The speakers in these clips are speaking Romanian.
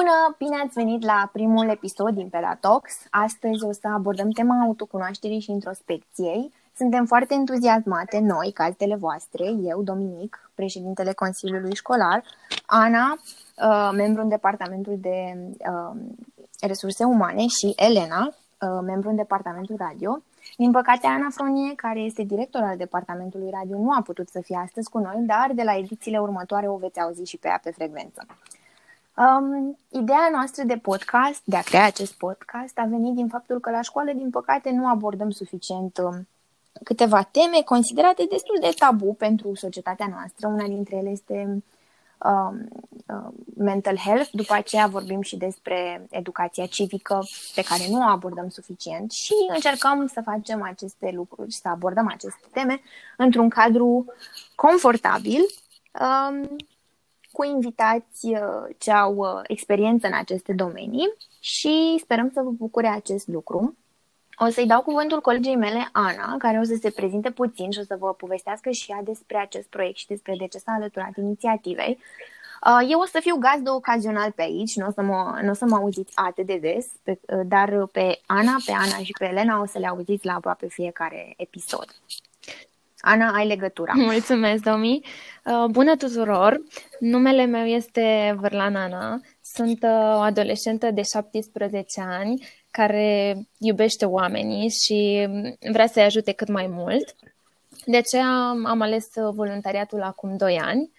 Bună! Bine ați venit la primul episod din Pedatox. Astăzi o să abordăm tema autocunoașterii și introspecției. Suntem foarte entuziasmate, noi, cazele voastre, eu, Dominic, președintele Consiliului Școlar, Ana, uh, membru în Departamentul de uh, Resurse Umane și Elena, uh, membru în Departamentul Radio. Din păcate, Ana Fronie, care este director al Departamentului Radio, nu a putut să fie astăzi cu noi, dar de la edițiile următoare o veți auzi și pe ea pe frecvență. Um, ideea noastră de podcast, de a crea acest podcast, a venit din faptul că la școală, din păcate, nu abordăm suficient um, câteva teme considerate destul de tabu pentru societatea noastră. Una dintre ele este um, uh, mental health, după aceea vorbim și despre educația civică pe care nu o abordăm suficient și încercăm să facem aceste lucruri, să abordăm aceste teme într-un cadru confortabil um, cu invitați uh, ce au uh, experiență în aceste domenii și sperăm să vă bucure acest lucru. O să-i dau cuvântul colegii mele, Ana, care o să se prezinte puțin și o să vă povestească și ea despre acest proiect și despre de ce s-a alăturat inițiativei. Uh, eu o să fiu gazdă ocazional pe aici, nu o să mă, n-o să mă auziți atât de des, pe, dar pe Ana, pe Ana și pe Elena o să le auziți la aproape fiecare episod. Ana, ai legătura. Mulțumesc, Domi. Uh, bună tuturor! Numele meu este Vărlan Ana. Sunt uh, o adolescentă de 17 ani care iubește oamenii și vrea să-i ajute cât mai mult. De aceea am ales voluntariatul acum 2 ani.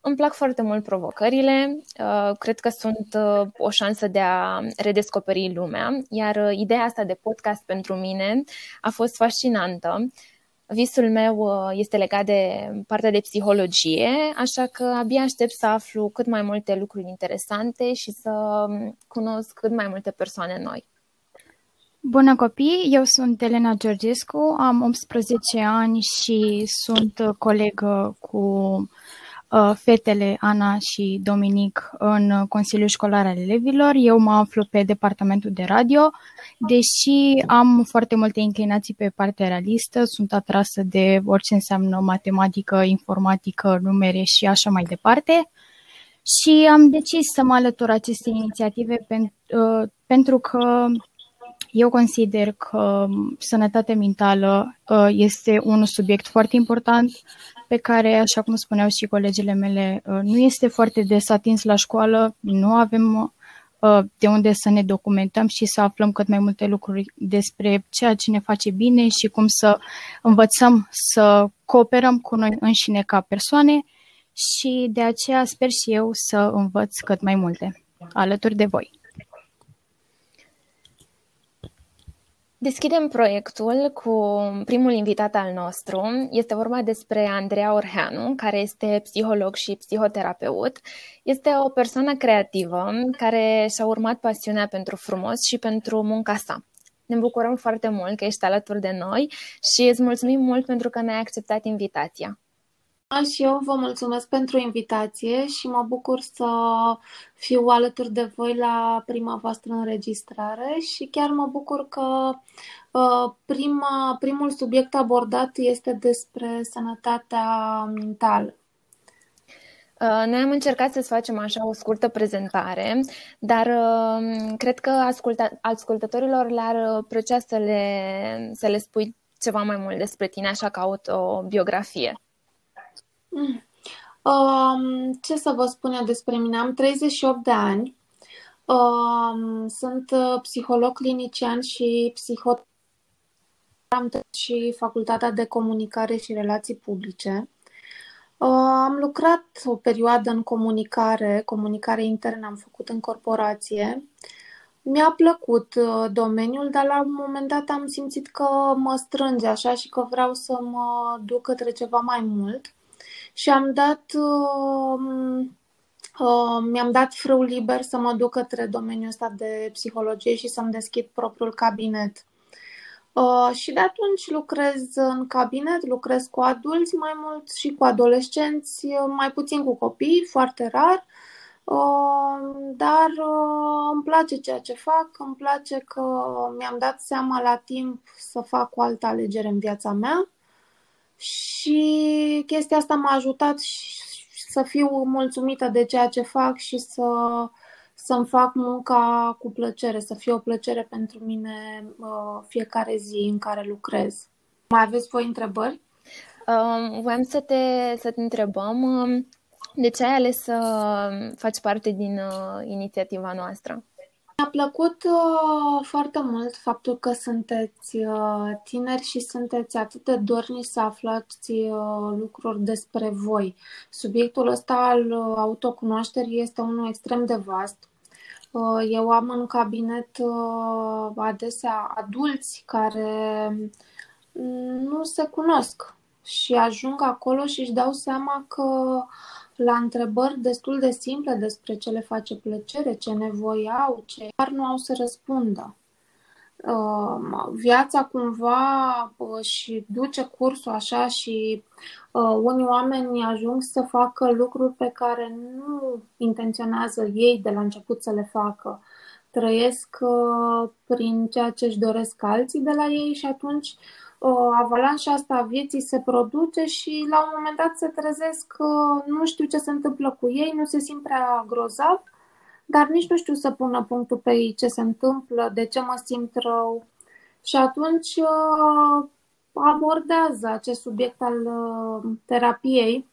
Îmi plac foarte mult provocările, uh, cred că sunt o șansă de a redescoperi lumea, iar ideea asta de podcast pentru mine a fost fascinantă Visul meu uh, este legat de partea de psihologie, așa că abia aștept să aflu cât mai multe lucruri interesante și să um, cunosc cât mai multe persoane noi. Bună copii, eu sunt Elena Georgescu, am 18 ani și sunt colegă cu Uh, fetele Ana și Dominic în Consiliul Școlar al Elevilor. Eu mă aflu pe departamentul de radio, deși am foarte multe inclinații pe partea realistă, sunt atrasă de orice înseamnă matematică, informatică, numere și așa mai departe. Și am decis să mă alătur aceste inițiative pen, uh, pentru că eu consider că sănătatea mentală uh, este un subiect foarte important pe care, așa cum spuneau și colegele mele, uh, nu este foarte des atins la școală, nu avem uh, de unde să ne documentăm și să aflăm cât mai multe lucruri despre ceea ce ne face bine și cum să învățăm să cooperăm cu noi înșine ca persoane și de aceea sper și eu să învăț cât mai multe alături de voi. Deschidem proiectul cu primul invitat al nostru. Este vorba despre Andreea Orheanu, care este psiholog și psihoterapeut. Este o persoană creativă care și-a urmat pasiunea pentru frumos și pentru munca sa. Ne bucurăm foarte mult că ești alături de noi și îți mulțumim mult pentru că ne-ai acceptat invitația. Și eu vă mulțumesc pentru invitație și mă bucur să fiu alături de voi la prima voastră înregistrare și chiar mă bucur că uh, prima, primul subiect abordat este despre sănătatea mentală. Uh, noi am încercat să-ți facem așa o scurtă prezentare, dar uh, cred că asculta- ascultătorilor le-ar plăcea să le, să le spui ceva mai mult despre tine, așa ca autobiografie. Um, ce să vă spun eu despre mine? Am 38 de ani. Um, sunt uh, psiholog clinician și psihot am și facultatea de comunicare și relații publice. Uh, am lucrat o perioadă în comunicare, comunicare internă am făcut în corporație. Mi-a plăcut uh, domeniul, dar la un moment dat am simțit că mă strânge așa și că vreau să mă duc către ceva mai mult și am dat, uh, uh, mi-am dat frâu liber să mă duc către domeniul ăsta de psihologie și să-mi deschid propriul cabinet. Uh, și de atunci lucrez în cabinet, lucrez cu adulți mai mult și cu adolescenți, mai puțin cu copii, foarte rar. Uh, dar uh, îmi place ceea ce fac, îmi place că mi-am dat seama la timp să fac o altă alegere în viața mea și chestia asta m-a ajutat să fiu mulțumită de ceea ce fac și să, să-mi fac munca cu plăcere, să fie o plăcere pentru mine uh, fiecare zi în care lucrez. Mai aveți voi întrebări? Um, voiam să te, să te întrebăm um, de ce ai ales să faci parte din uh, inițiativa noastră? Mi-a plăcut uh, foarte mult faptul că sunteți uh, tineri și sunteți atât de dornici să aflați uh, lucruri despre voi. Subiectul ăsta al uh, autocunoașterii este unul extrem de vast. Uh, eu am în cabinet uh, adesea adulți care nu se cunosc și ajung acolo și își dau seama că la întrebări destul de simple despre ce le face plăcere, ce nevoi au, ce dar nu au să răspundă. Uh, viața cumva uh, și duce cursul așa și uh, unii oameni ajung să facă lucruri pe care nu intenționează ei de la început să le facă. Trăiesc prin ceea ce își doresc alții de la ei și atunci avalanșa asta a vieții se produce și la un moment dat se trezesc că nu știu ce se întâmplă cu ei, nu se simt prea grozav, dar nici nu știu să pună punctul pe ei ce se întâmplă, de ce mă simt rău. Și atunci uh, abordează acest subiect al uh, terapiei,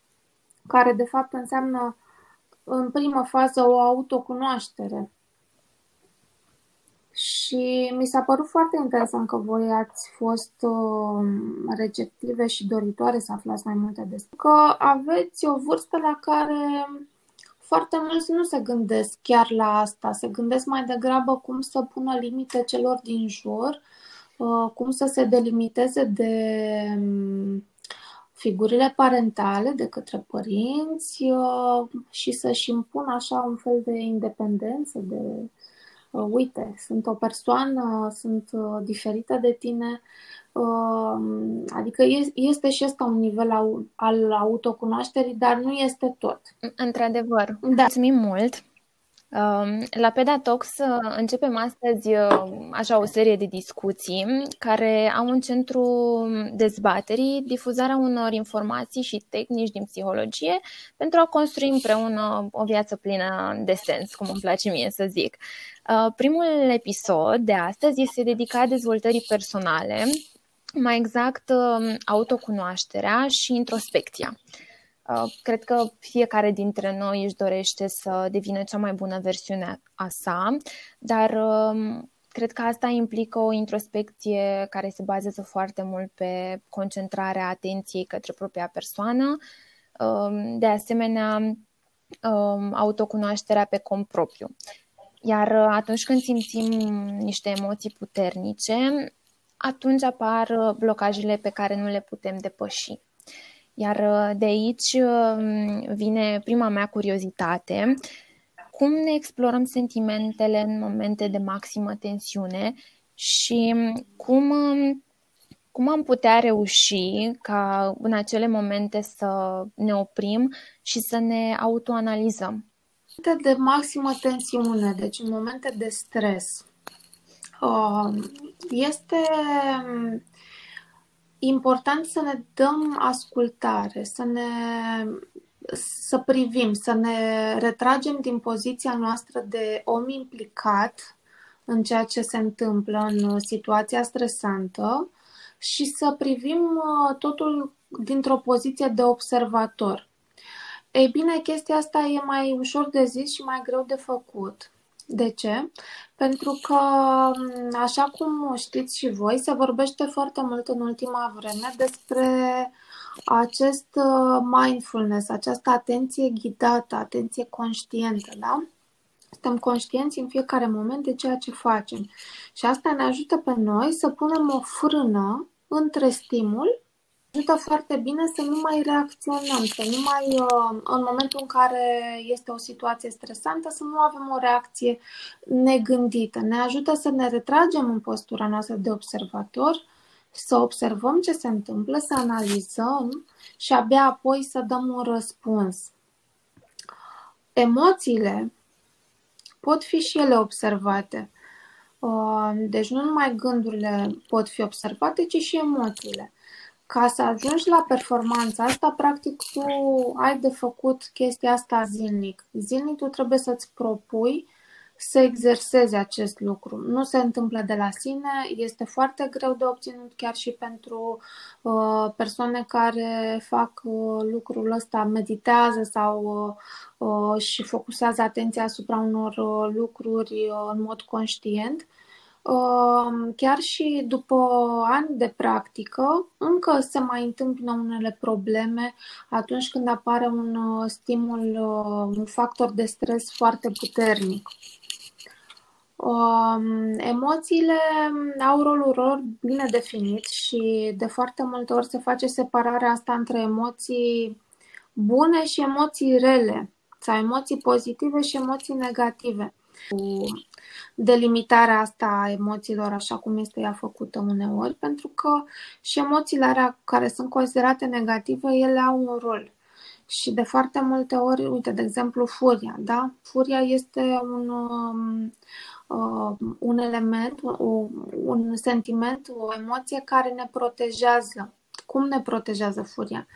care de fapt înseamnă în primă fază o autocunoaștere. Și mi s-a părut foarte interesant că voi ați fost uh, receptive și doritoare să aflați mai multe despre. Că aveți o vârstă la care foarte mulți nu se gândesc chiar la asta, se gândesc mai degrabă cum să pună limite celor din jur, uh, cum să se delimiteze de um, figurile parentale de către părinți uh, și să-și impună așa un fel de independență, de Uh, uite, sunt o persoană, sunt uh, diferită de tine, uh, adică este și asta un nivel al autocunoașterii, dar nu este tot. Într-adevăr. Da. Mulțumim mult! Um, la Pedatox începem astăzi așa o serie de discuții care au în centru dezbaterii difuzarea unor informații și tehnici din psihologie pentru a construi împreună o viață plină de sens, cum îmi place mie să zic. Uh, primul episod de astăzi este dedicat dezvoltării personale, mai exact um, autocunoașterea și introspecția. Uh, cred că fiecare dintre noi își dorește să devină cea mai bună versiune a sa, dar um, cred că asta implică o introspecție care se bazează foarte mult pe concentrarea atenției către propria persoană, um, de asemenea autocunoașterea pe cont propriu. Iar uh, atunci când simțim niște emoții puternice, atunci apar uh, blocajele pe care nu le putem depăși. Iar uh, de aici vine prima mea curiozitate. Cum ne explorăm sentimentele în momente de maximă tensiune și cum, cum am putea reuși ca în acele momente să ne oprim și să ne autoanalizăm? de maximă tensiune, deci în momente de stres, um, este important să ne dăm ascultare, să ne să privim, să ne retragem din poziția noastră de om implicat în ceea ce se întâmplă în situația stresantă și să privim uh, totul dintr-o poziție de observator. Ei bine, chestia asta e mai ușor de zis și mai greu de făcut. De ce? Pentru că, așa cum știți și voi, se vorbește foarte mult în ultima vreme despre acest uh, mindfulness, această atenție ghidată, atenție conștientă, da? Suntem conștienți în fiecare moment de ceea ce facem. Și asta ne ajută pe noi să punem o frână între stimul ajută foarte bine să nu mai reacționăm, să nu mai, uh, în momentul în care este o situație stresantă, să nu avem o reacție negândită. Ne ajută să ne retragem în postura noastră de observator, să observăm ce se întâmplă, să analizăm și abia apoi să dăm un răspuns. Emoțiile pot fi și ele observate. Uh, deci nu numai gândurile pot fi observate, ci și emoțiile ca să ajungi la performanța asta, practic tu ai de făcut chestia asta zilnic. Zilnic tu trebuie să-ți propui să exerseze acest lucru. Nu se întâmplă de la sine, este foarte greu de obținut chiar și pentru uh, persoane care fac uh, lucrul ăsta, meditează sau uh, uh, și focusează atenția asupra unor uh, lucruri uh, în mod conștient. Uh, chiar și după ani de practică, încă se mai întâmplă unele probleme atunci când apare un uh, stimul, uh, un factor de stres foarte puternic. Um, emoțiile au rolul lor bine definit și de foarte multe ori se face separarea asta între emoții bune și emoții rele sau emoții pozitive și emoții negative. Cu delimitarea asta a emoțiilor așa cum este ea făcută uneori, pentru că și emoțiile alea care sunt considerate negative, ele au un rol. Și de foarte multe ori, uite, de exemplu, furia, da? Furia este un, um, uh, un element, un, un sentiment, o emoție care ne protejează. Cum ne protejează furia?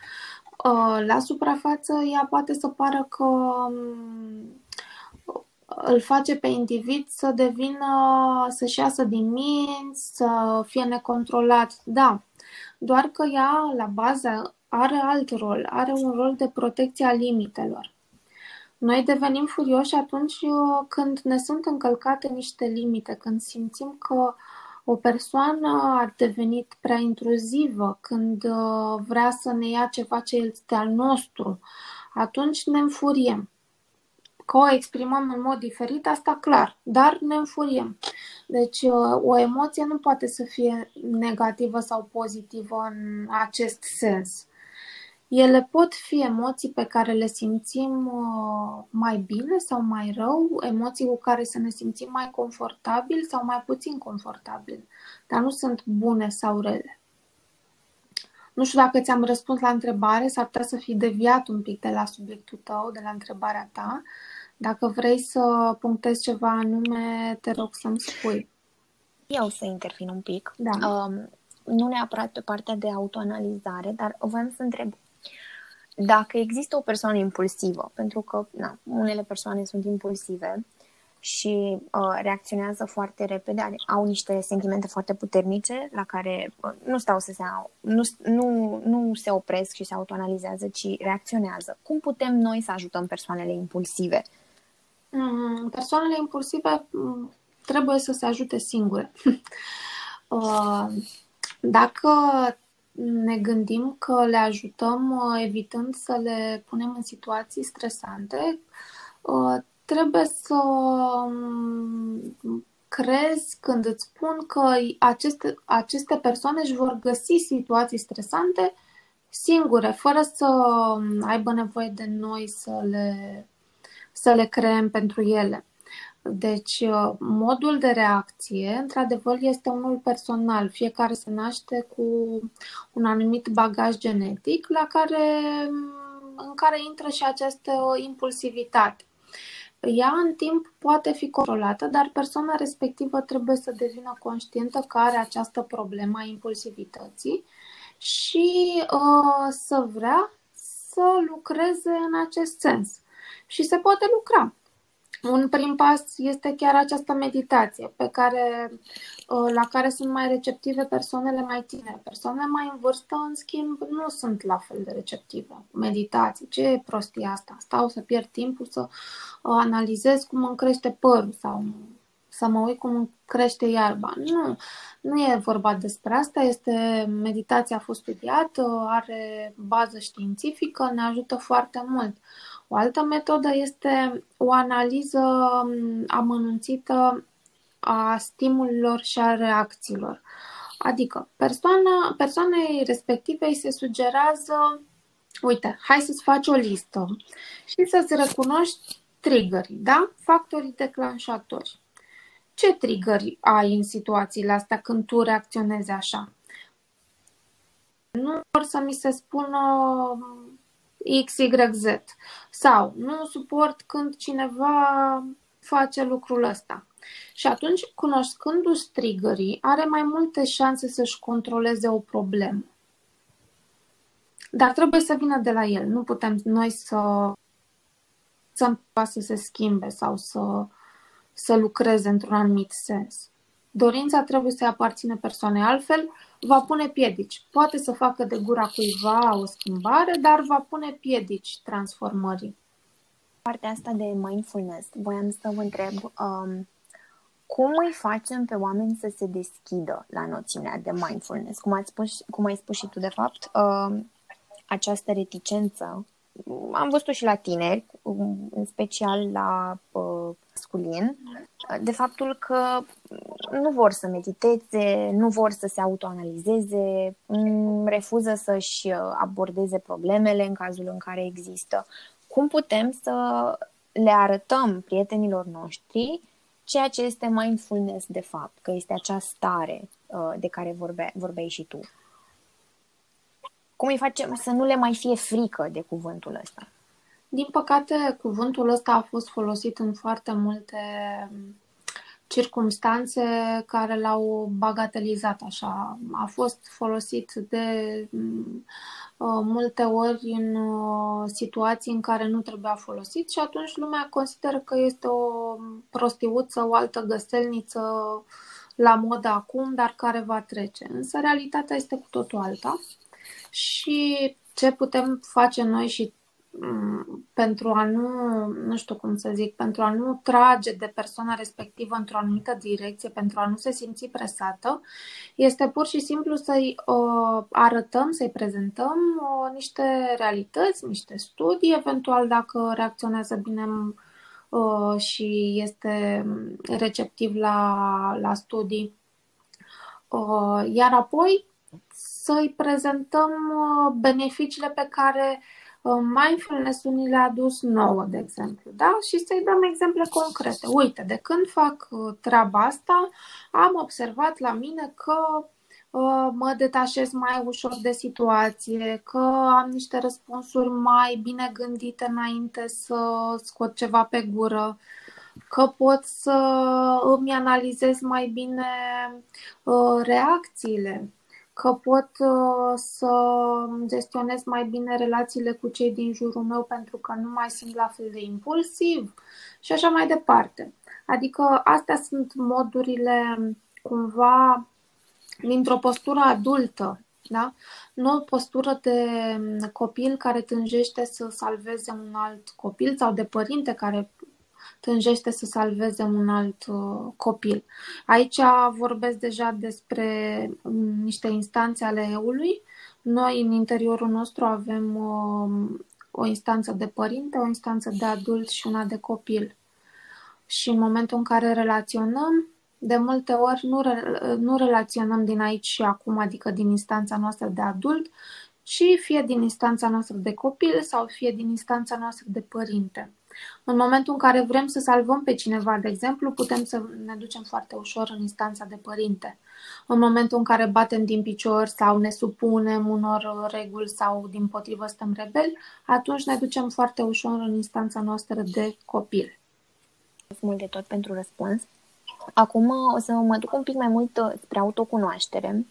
Uh, la suprafață, ea poate să pară că um, îl face pe individ să devină, să-și iasă din minți, să fie necontrolat. Da, doar că ea, la bază, are alt rol, are un rol de protecție a limitelor. Noi devenim furioși atunci uh, când ne sunt încălcate niște limite, când simțim că o persoană a devenit prea intruzivă, când uh, vrea să ne ia ceva ce este al nostru, atunci ne înfuriem. Că o exprimăm în mod diferit, asta clar, dar ne înfuriem. Deci uh, o emoție nu poate să fie negativă sau pozitivă în acest sens. Ele pot fi emoții pe care le simțim uh, mai bine sau mai rău, emoții cu care să ne simțim mai confortabil sau mai puțin confortabil, dar nu sunt bune sau rele. Nu știu dacă ți-am răspuns la întrebare, s-ar putea să fi deviat un pic de la subiectul tău, de la întrebarea ta. Dacă vrei să punctezi ceva anume, te rog să-mi spui. Eu să intervin un pic. Da. Um, nu neapărat pe partea de autoanalizare, dar vreau să întreb dacă există o persoană impulsivă, pentru că na, unele persoane sunt impulsive și uh, reacționează foarte repede, au niște sentimente foarte puternice la care uh, nu stau să se nu, nu, nu se opresc și se autoanalizează, ci reacționează. Cum putem noi să ajutăm persoanele impulsive? Mm, persoanele impulsive mm, trebuie să se ajute singure. uh, dacă ne gândim că le ajutăm uh, evitând să le punem în situații stresante, uh, trebuie să um, crezi când îți spun că aceste, aceste persoane își vor găsi situații stresante singure, fără să um, aibă nevoie de noi să le, să le creăm pentru ele. Deci, uh, modul de reacție, într-adevăr, este unul personal. Fiecare se naște cu un anumit bagaj genetic la care, în care intră și această impulsivitate. Ea, în timp, poate fi controlată, dar persoana respectivă trebuie să devină conștientă că are această problemă a impulsivității și uh, să vrea să lucreze în acest sens. Și se poate lucra. Un prim pas este chiar această meditație, pe care, uh, la care sunt mai receptive persoanele mai tinere. Persoanele mai în vârstă, în schimb, nu sunt la fel de receptive. Meditație, ce e prostia asta? Stau să pierd timpul să uh, analizez cum îmi crește părul sau să mă uit cum îmi crește iarba. Nu, nu e vorba despre asta, este meditația a fost studiată, are bază științifică, ne ajută foarte mult. O altă metodă este o analiză mm, amănunțită a stimulilor și a reacțiilor. Adică, persoana, persoanei respective îi se sugerează, uite, hai să-ți faci o listă și să-ți recunoști triggerii, da? Factorii declanșatori. Ce triggeri ai în situațiile astea când tu reacționezi așa? Nu vor să mi se spună XYZ. Sau nu suport când cineva face lucrul ăsta. Și atunci, cunoscându-și triggerii, are mai multe șanse să-și controleze o problemă. Dar trebuie să vină de la el. Nu putem noi să să să se schimbe sau să, să lucreze într-un anumit sens. Dorința trebuie să-i aparține persoanei, altfel va pune piedici. Poate să facă de gura cuiva o schimbare, dar va pune piedici transformării. Partea asta de mindfulness, voiam să vă întreb um, cum îi facem pe oameni să se deschidă la noțiunea de mindfulness? Cum, ați spus, cum ai spus și tu, de fapt, um, această reticență am văzut-o și la tineri, în special la uh, masculin, de faptul că nu vor să mediteze, nu vor să se autoanalizeze, refuză să-și abordeze problemele în cazul în care există. Cum putem să le arătăm prietenilor noștri ceea ce este mindfulness de fapt, că este acea stare uh, de care vorbe, vorbeai și tu? Cum îi facem să nu le mai fie frică de cuvântul ăsta? Din păcate, cuvântul ăsta a fost folosit în foarte multe circumstanțe care l-au bagatelizat așa. A fost folosit de uh, multe ori în uh, situații în care nu trebuia folosit și atunci lumea consideră că este o prostiuță, o altă găselniță la modă acum, dar care va trece. Însă realitatea este cu totul alta și ce putem face noi și mm, pentru a nu, nu știu cum să zic, pentru a nu trage de persoana respectivă într-o anumită direcție, pentru a nu se simți presată, este pur și simplu să-i uh, arătăm, să-i prezentăm uh, niște realități, niște studii, eventual dacă reacționează bine uh, și este receptiv la, la studii. Uh, iar apoi să-i prezentăm uh, beneficiile pe care uh, mindfulness-ul ni le-a adus nouă, de exemplu, da? Și să-i dăm exemple concrete. Uite, de când fac uh, treaba asta, am observat la mine că mă detașez mai ușor de situație, că am niște răspunsuri mai bine gândite înainte să scot ceva pe gură, că pot să îmi analizez mai bine reacțiile că pot uh, să gestionez mai bine relațiile cu cei din jurul meu pentru că nu mai sunt la fel de impulsiv și așa mai departe. Adică astea sunt modurile cumva dintr-o postură adultă, da? nu o postură de copil care tânjește să salveze un alt copil sau de părinte care tânjește să salveze un alt uh, copil. Aici vorbesc deja despre um, niște instanțe ale eului. Noi, în interiorul nostru, avem um, o instanță de părinte, o instanță de adult și una de copil. Și în momentul în care relaționăm, de multe ori nu, re- nu relaționăm din aici și acum, adică din instanța noastră de adult, ci fie din instanța noastră de copil sau fie din instanța noastră de părinte. În momentul în care vrem să salvăm pe cineva, de exemplu, putem să ne ducem foarte ușor în instanța de părinte. În momentul în care batem din picior sau ne supunem unor reguli sau din potrivă stăm rebeli, atunci ne ducem foarte ușor în instanța noastră de copil. Mult de tot pentru răspuns. Acum o să mă duc un pic mai mult uh, spre autocunoaștere.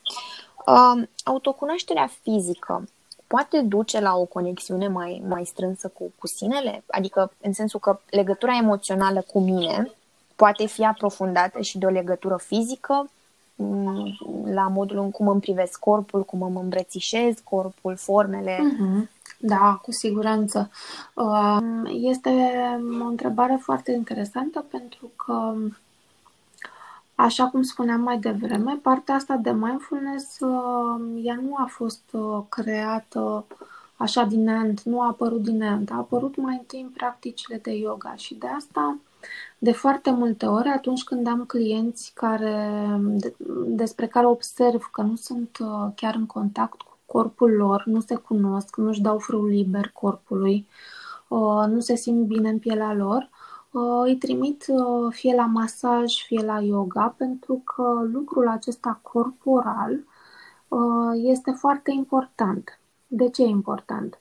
Uh, autocunoașterea fizică poate duce la o conexiune mai, mai strânsă cu, cu sinele? Adică în sensul că legătura emoțională cu mine poate fi aprofundată și de o legătură fizică mm, la modul în cum îmi privesc corpul, cum îmi îmbrățișez corpul, formele. Mm-hmm. Da, cu siguranță. Um, este o întrebare foarte interesantă pentru că Așa cum spuneam mai devreme, partea asta de mindfulness, uh, ea nu a fost uh, creată așa din neant, nu a apărut din neant, a apărut mai întâi în practicile de yoga și de asta de foarte multe ori, atunci când am clienți care, despre care observ că nu sunt uh, chiar în contact cu corpul lor, nu se cunosc, nu-și dau frâul liber corpului, nu se simt bine în pielea lor, Uh, îi trimit uh, fie la masaj, fie la yoga, pentru că lucrul acesta corporal uh, este foarte important. De ce e important?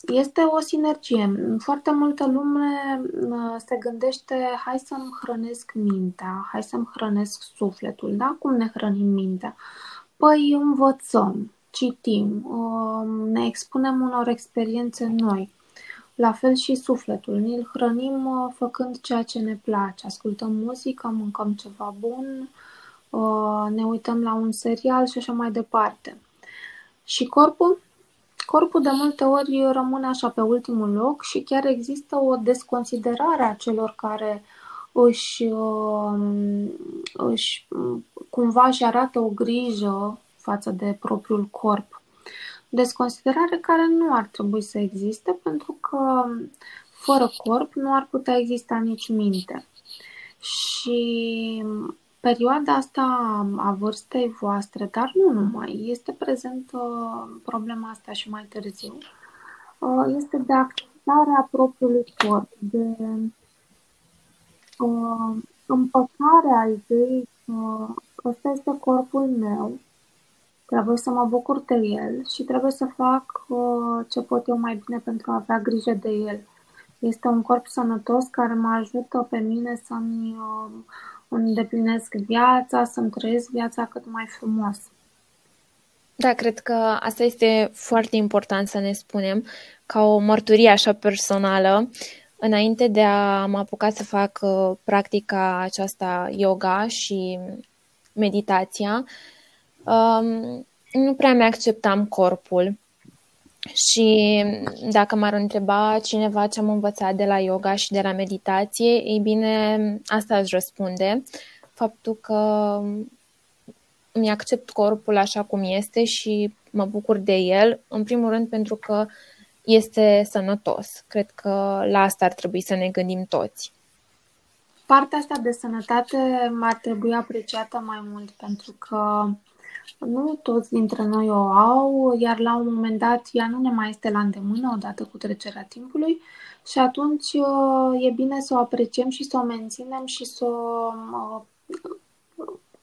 Este o sinergie. Foarte multă lume se gândește, hai să-mi hrănesc mintea, hai să-mi hrănesc sufletul. Da? Cum ne hrănim mintea? Păi învățăm, citim, ne expunem unor experiențe noi, La fel și sufletul. Ne-l hrănim uh, făcând ceea ce ne place. Ascultăm muzică, mâncăm ceva bun, uh, ne uităm la un serial și așa mai departe. Și corpul? Corpul de multe ori rămâne așa pe ultimul loc și chiar există o desconsiderare a celor care își, um, își cumva își arată o grijă față de propriul corp. Desconsiderare care nu ar trebui să existe pentru că fără corp nu ar putea exista nici minte. Și perioada asta a vârstei voastre, dar nu numai, este prezentă problema asta și mai târziu, uh, este de acceptarea propriului corp, de uh, împăcarea ideii că ăsta este corpul meu, trebuie să mă bucur de el și trebuie să fac uh, ce pot eu mai bine pentru a avea grijă de el. Este un corp sănătos care mă ajută pe mine să-mi îndeplinesc viața, să-mi trăiesc viața cât mai frumos. Da, cred că asta este foarte important să ne spunem, ca o mărturie așa personală. Înainte de a mă apuca să fac uh, practica aceasta yoga și meditația, um, nu prea mi-acceptam corpul. Și dacă m-ar întreba cineva ce am învățat de la yoga și de la meditație, ei bine, asta aș răspunde. Faptul că mi accept corpul așa cum este și mă bucur de el, în primul rând pentru că este sănătos. Cred că la asta ar trebui să ne gândim toți. Partea asta de sănătate ar trebui apreciată mai mult pentru că nu toți dintre noi o au, iar la un moment dat ea nu ne mai este la îndemână odată cu trecerea timpului și atunci uh, e bine să o apreciem și să o menținem și să o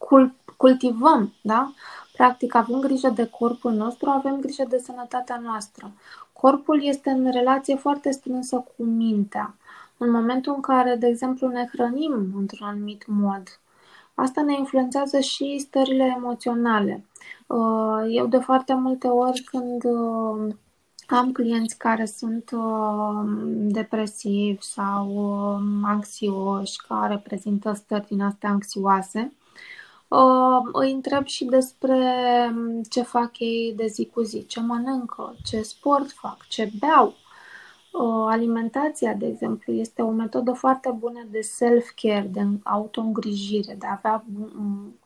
uh, cultivăm, da? Practic, avem grijă de corpul nostru, avem grijă de sănătatea noastră. Corpul este în relație foarte strânsă cu mintea. În momentul în care, de exemplu, ne hrănim într-un anumit mod, Asta ne influențează și stările emoționale. Uh, eu de foarte multe ori când uh, am clienți care sunt uh, depresivi sau anxioși, care prezintă stări din astea anxioase, îi întreb și despre um, ce fac ei de zi cu zi, ce mănâncă, ce sport fac, ce beau. Alimentația, de exemplu, este o metodă foarte bună de self-care, de auto-îngrijire, de a avea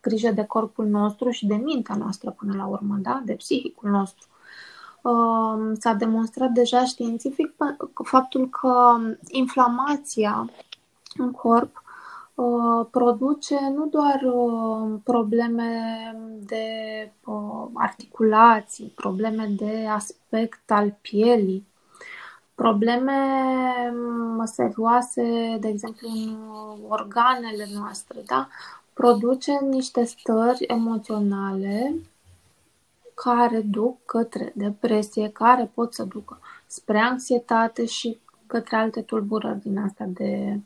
grijă de corpul nostru și de mintea noastră până la urmă, da? de psihicul nostru. S-a demonstrat deja științific faptul că inflamația în corp produce nu doar probleme de articulații, probleme de aspect al pielii, probleme mm, serioase, de exemplu, în organele noastre, da? produce niște stări emoționale care duc către depresie, care pot să ducă spre anxietate și către alte tulburări din asta de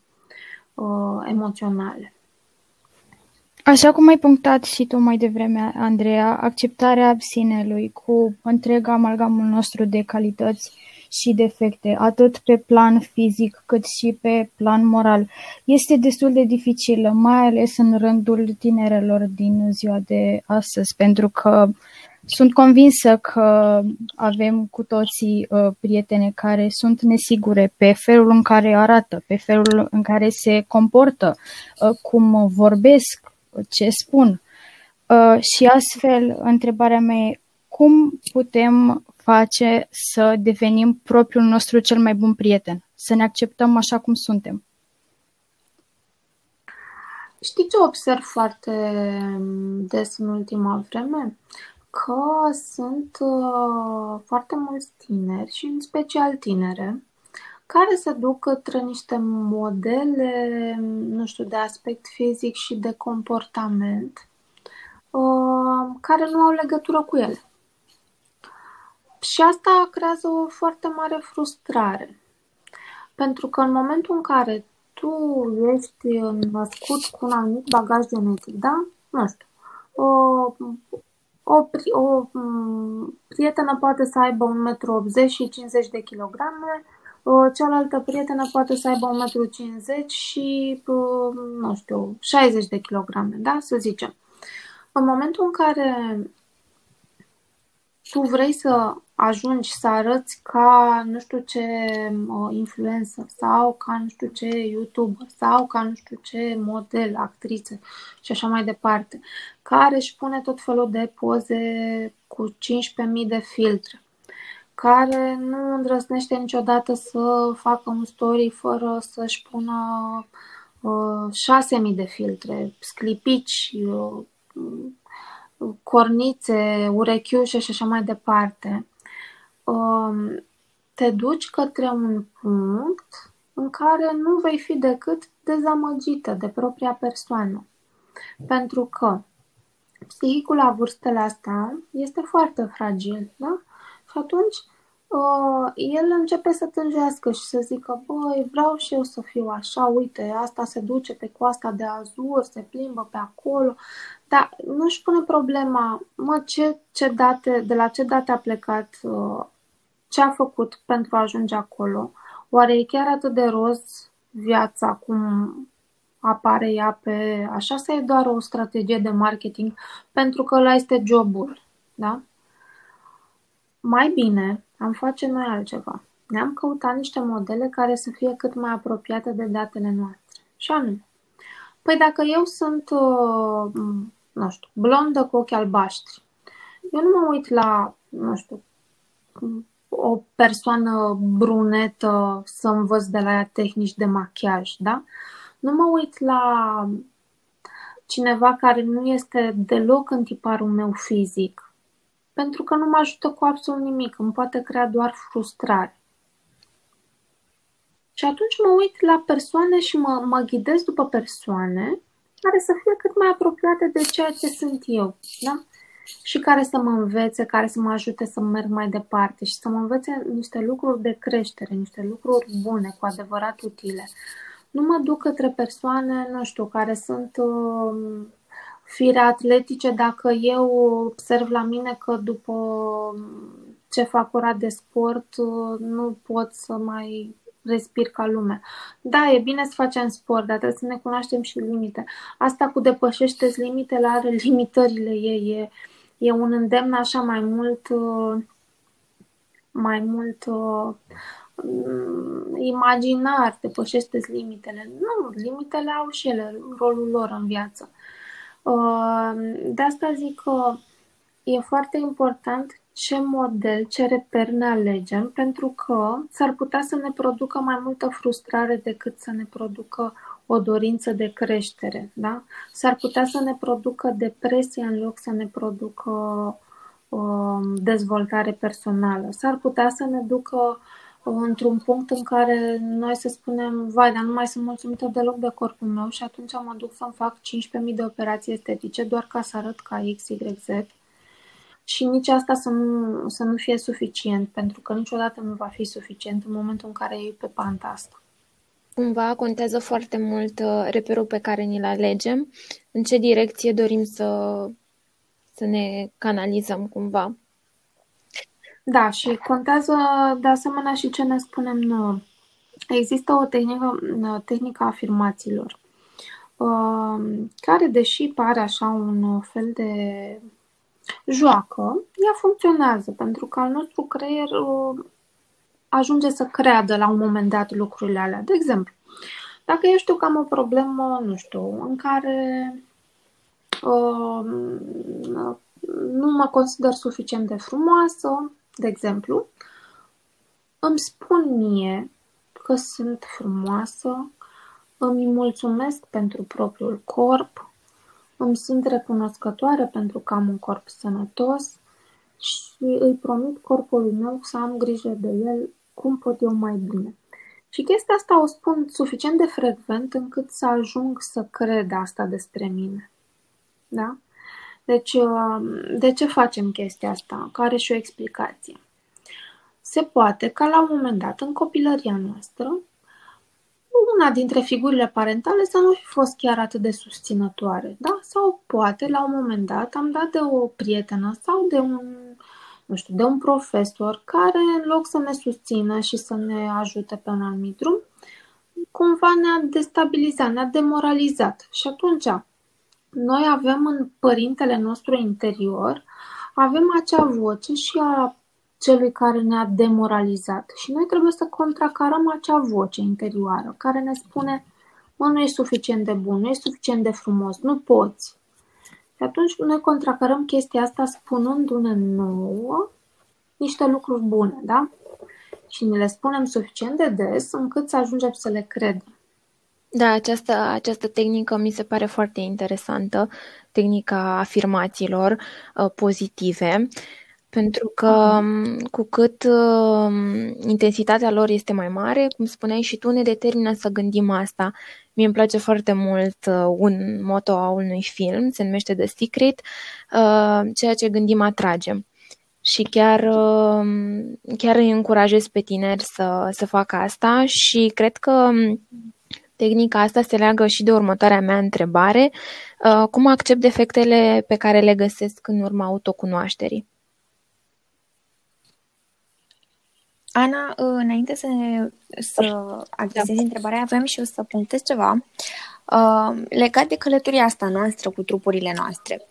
uh, emoționale. Așa cum ai punctat și tu mai devreme, Andreea, acceptarea sinelui cu întreg amalgamul nostru de calități și defecte, atât pe plan fizic cât și pe plan moral, este destul de dificilă, mai ales în rândul tinerelor din ziua de astăzi, pentru că sunt convinsă că avem cu toții uh, prietene care sunt nesigure pe felul în care arată, pe felul în care se comportă, uh, cum vorbesc, ce spun. Uh, și astfel, întrebarea mea e cum putem face să devenim propriul nostru cel mai bun prieten, să ne acceptăm așa cum suntem. Știi ce observ foarte des în ultima vreme? Că sunt uh, foarte mulți tineri și în special tinere care se duc către niște modele, nu știu, de aspect fizic și de comportament uh, care nu au legătură cu ele. Și asta creează o foarte mare frustrare. Pentru că în momentul în care tu ești născut cu un anumit bagaj genetic, da? Nu știu. O, o, o prietenă poate să aibă 1,80 m și 50 de kilograme, cealaltă prietenă poate să aibă 1,50 m și, nu știu, 60 de kilograme, da? Să zicem. În momentul în care tu vrei să ajungi să arăți ca nu știu ce influencer sau ca nu știu ce youtuber sau ca nu știu ce model, actriță și așa mai departe, care își pune tot felul de poze cu 15.000 de filtre, care nu îndrăznește niciodată să facă un story fără să-și pună uh, 6.000 de filtre, sclipici, uh, cornițe, urechiușe și așa mai departe, um, te duci către un punct în care nu vei fi decât dezamăgită de propria persoană. Pentru că psihicul la vârstele astea este foarte fragil, da? Și atunci uh, el începe să tângească și să zică, băi, vreau și eu să fiu așa, uite, asta se duce pe coasta de azur, se plimbă pe acolo, dar nu-și pune problema, mă, ce, ce date, de la ce date a plecat, uh, ce a făcut pentru a ajunge acolo, oare e chiar atât de roz viața cum apare ea pe așa sau e doar o strategie de marketing pentru că ăla este jobul, da? Mai bine am face noi altceva. Ne-am căutat niște modele care să fie cât mai apropiate de datele noastre. Și anume, păi dacă eu sunt, uh, nu știu, blondă cu ochi albaștri, eu nu mă uit la, nu știu, o persoană brunetă să învăț de la ea tehnici de machiaj, da? Nu mă uit la cineva care nu este deloc în tiparul meu fizic, pentru că nu mă ajută cu absolut nimic, îmi poate crea doar frustrare. Și atunci mă uit la persoane și mă, mă ghidez după persoane care să fie cât mai apropiate de ceea ce sunt eu, da? Și care să mă învețe, care să mă ajute să merg mai departe și să mă învețe niște lucruri de creștere, niște lucruri bune, cu adevărat utile. Nu mă duc către persoane, nu știu, care sunt uh, fire atletice dacă eu observ la mine că după ce fac ora de sport nu pot să mai respir ca lume. Da, e bine să facem sport, dar trebuie să ne cunoaștem și limite. Asta cu depășește limitele are limitările ei. E, e un îndemn așa mai mult mai mult imaginar, depășește limitele. Nu, limitele au și ele rolul lor în viață. De asta zic că e foarte important ce model, ce reper ne alegem, pentru că s-ar putea să ne producă mai multă frustrare decât să ne producă o dorință de creștere. Da? S-ar putea să ne producă depresie în loc să ne producă um, dezvoltare personală. S-ar putea să ne ducă într-un punct în care noi să spunem, vai, dar nu mai sunt mulțumită deloc de corpul meu și atunci mă duc să-mi fac 15.000 de operații estetice doar ca să arăt ca XYZ. Și nici asta să nu, să nu fie suficient, pentru că niciodată nu va fi suficient în momentul în care iei pe panta asta. Cumva contează foarte mult uh, reperul pe care ni-l alegem, în ce direcție dorim să, să ne canalizăm cumva. Da, și contează de asemenea și ce ne spunem noi. Există o tehnică, tehnică a afirmațiilor, uh, care, deși pare așa un fel de joacă, ea funcționează, pentru că al nostru creier uh, ajunge să creadă la un moment dat lucrurile alea. De exemplu, dacă eu știu că am o problemă, nu știu, în care uh, nu mă consider suficient de frumoasă, de exemplu, îmi spun mie că sunt frumoasă, îmi mulțumesc pentru propriul corp, îmi sunt recunoscătoare pentru că am un corp sănătos și îi promit corpului meu să am grijă de el cum pot eu mai bine. Și chestia asta o spun suficient de frecvent încât să ajung să cred asta despre mine. Da? Deci, uh, de ce facem chestia asta? Care și o explicație. Se poate ca la un moment dat, în copilăria noastră, una dintre figurile parentale să nu fi fost chiar atât de susținătoare, da? Sau poate, la un moment dat, am dat de o prietenă sau de un, nu știu, de un profesor care, în loc să ne susțină și să ne ajute pe un anumit drum, cumva ne-a destabilizat, ne-a demoralizat. Și atunci, noi avem în părintele nostru interior, avem acea voce și a celui care ne-a demoralizat. Și noi trebuie să contracarăm acea voce interioară care ne spune mă, nu ești suficient de bun, nu ești suficient de frumos, nu poți. Și atunci noi contracarăm chestia asta spunându-ne nouă niște lucruri bune, da? Și ne le spunem suficient de des încât să ajungem să le credem. Da, această, această tehnică mi se pare foarte interesantă, tehnica afirmațiilor uh, pozitive, pentru că uh-huh. cu cât uh, intensitatea lor este mai mare, cum spuneai și tu, ne determină să gândim asta. Mie îmi place foarte mult uh, un moto a unui film, se numește The Secret, uh, ceea ce gândim atragem. Și chiar, uh, chiar îi încurajez pe tineri să, să facă asta și cred că Tehnica asta se leagă și de următoarea mea întrebare. Uh, cum accept defectele pe care le găsesc în urma autocunoașterii? Ana, uh, înainte să, să adresezi da. întrebarea, avem și eu să punctez ceva uh, legat de călătoria asta noastră cu trupurile noastre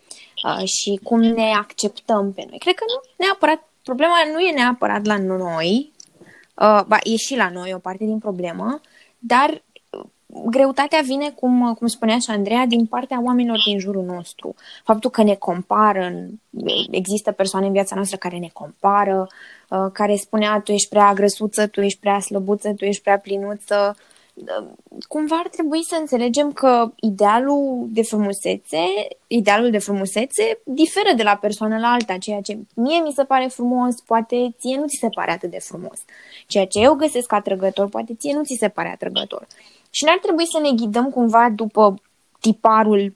uh, și cum ne acceptăm pe noi. Cred că nu neapărat, problema nu e neapărat la noi, uh, ba, e și la noi o parte din problemă, dar greutatea vine, cum, cum spunea și Andreea, din partea oamenilor din jurul nostru. Faptul că ne compară, există persoane în viața noastră care ne compară, uh, care spunea tu ești prea grăsuță, tu ești prea slăbuță, tu ești prea plinuță. Uh, cumva ar trebui să înțelegem că idealul de frumusețe, idealul de frumusețe diferă de la persoană la alta. Ceea ce mie mi se pare frumos, poate ție nu ți se pare atât de frumos. Ceea ce eu găsesc atrăgător, poate ție nu ți se pare atrăgător. Și n-ar trebui să ne ghidăm cumva după tiparul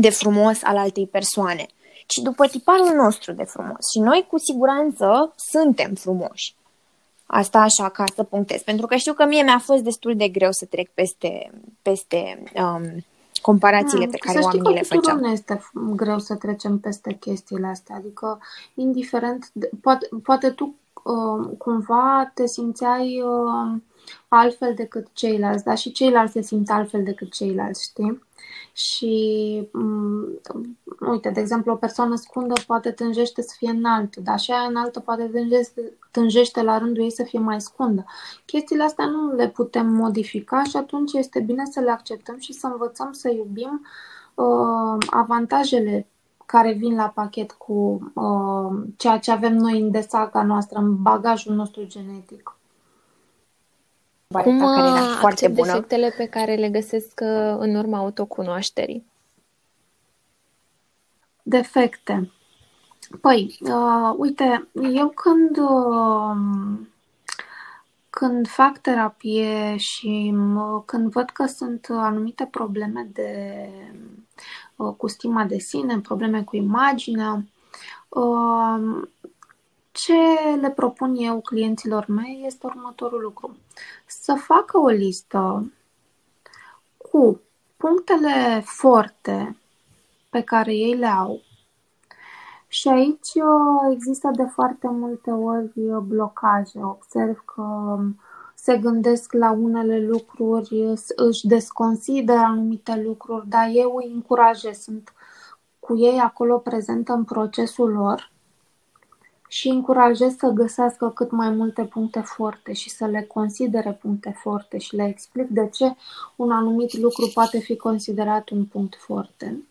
de frumos al altei persoane, ci după tiparul nostru de frumos. Și noi cu siguranță suntem frumoși. Asta așa ca să punctez. Pentru că știu că mie mi-a fost destul de greu să trec peste, peste um, comparațiile hmm, pe care oamenii le făceau. nu este greu să trecem peste chestiile astea. Adică, indiferent, de, poate, poate tu uh, cumva te simțeai uh, altfel decât ceilalți, dar și ceilalți se simt altfel decât ceilalți, știi? Și, um, uite, de exemplu, o persoană scundă poate tânjește să fie înaltă, dar și aia înaltă poate tânjește, tânjește la rândul ei să fie mai scundă. Chestiile astea nu le putem modifica și atunci este bine să le acceptăm și să învățăm să iubim uh, avantajele care vin la pachet cu uh, ceea ce avem noi în desaga noastră, în bagajul nostru genetic. Cum care era foarte bună. defectele pe care le găsesc uh, în urma autocunoașterii? Defecte. Păi, uh, uite, eu când, uh, când fac terapie și uh, când văd că sunt anumite probleme de, uh, cu stima de sine, probleme cu imaginea, uh, ce le propun eu clienților mei este următorul lucru. Să facă o listă cu punctele forte pe care ei le au. Și aici uh, există de foarte multe ori uh, blocaje. Observ că um, se gândesc la unele lucruri, își desconsideră anumite lucruri, dar eu îi încurajez, sunt cu ei acolo prezentă în procesul lor și încurajez să găsească cât mai multe puncte forte și să le considere puncte forte și le explic de ce un anumit lucru poate fi considerat un punct forte.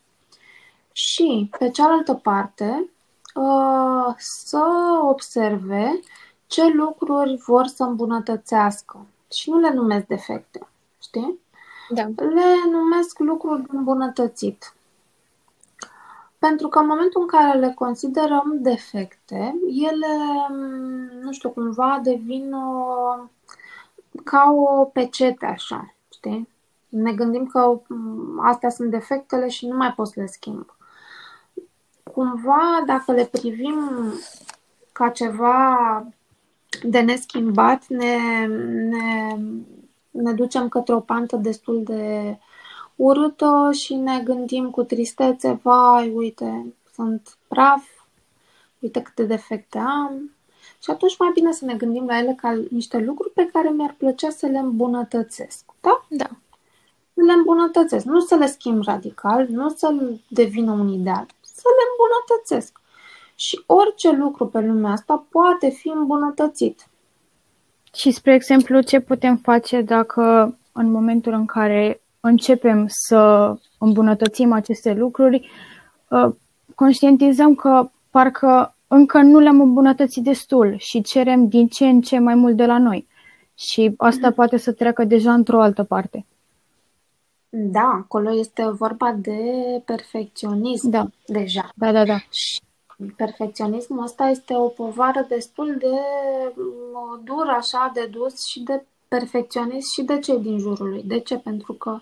Și, pe cealaltă parte, uh, să observe ce lucruri vor să îmbunătățească. Și nu le numesc defecte, știi? Da. Le numesc lucruri îmbunătățit. Pentru că în momentul în care le considerăm defecte, ele, nu știu, cumva devin o, ca o pecete așa, știi? Ne gândim că astea sunt defectele și nu mai pot să le schimb. Cumva, dacă le privim ca ceva de neschimbat, ne, ne, ne ducem către o pantă destul de urâtă și ne gândim cu tristețe, vai, uite, sunt praf, uite câte defecte am. Și atunci mai bine să ne gândim la ele ca niște lucruri pe care mi-ar plăcea să le îmbunătățesc. Da? Da. Să le îmbunătățesc. Nu să le schimb radical, nu să devină un ideal. Să le îmbunătățesc. Și orice lucru pe lumea asta poate fi îmbunătățit. Și, spre exemplu, ce putem face dacă în momentul în care începem să îmbunătățim aceste lucruri, uh, conștientizăm că parcă încă nu le-am îmbunătățit destul și cerem din ce în ce mai mult de la noi. Și asta mm-hmm. poate să treacă deja într-o altă parte. Da, acolo este vorba de perfecționism Da. deja. Da, da, da. Și perfecționismul ăsta este o povară destul de m, dură așa de dus și de perfecționist și de cei din jurul lui. De ce? Pentru că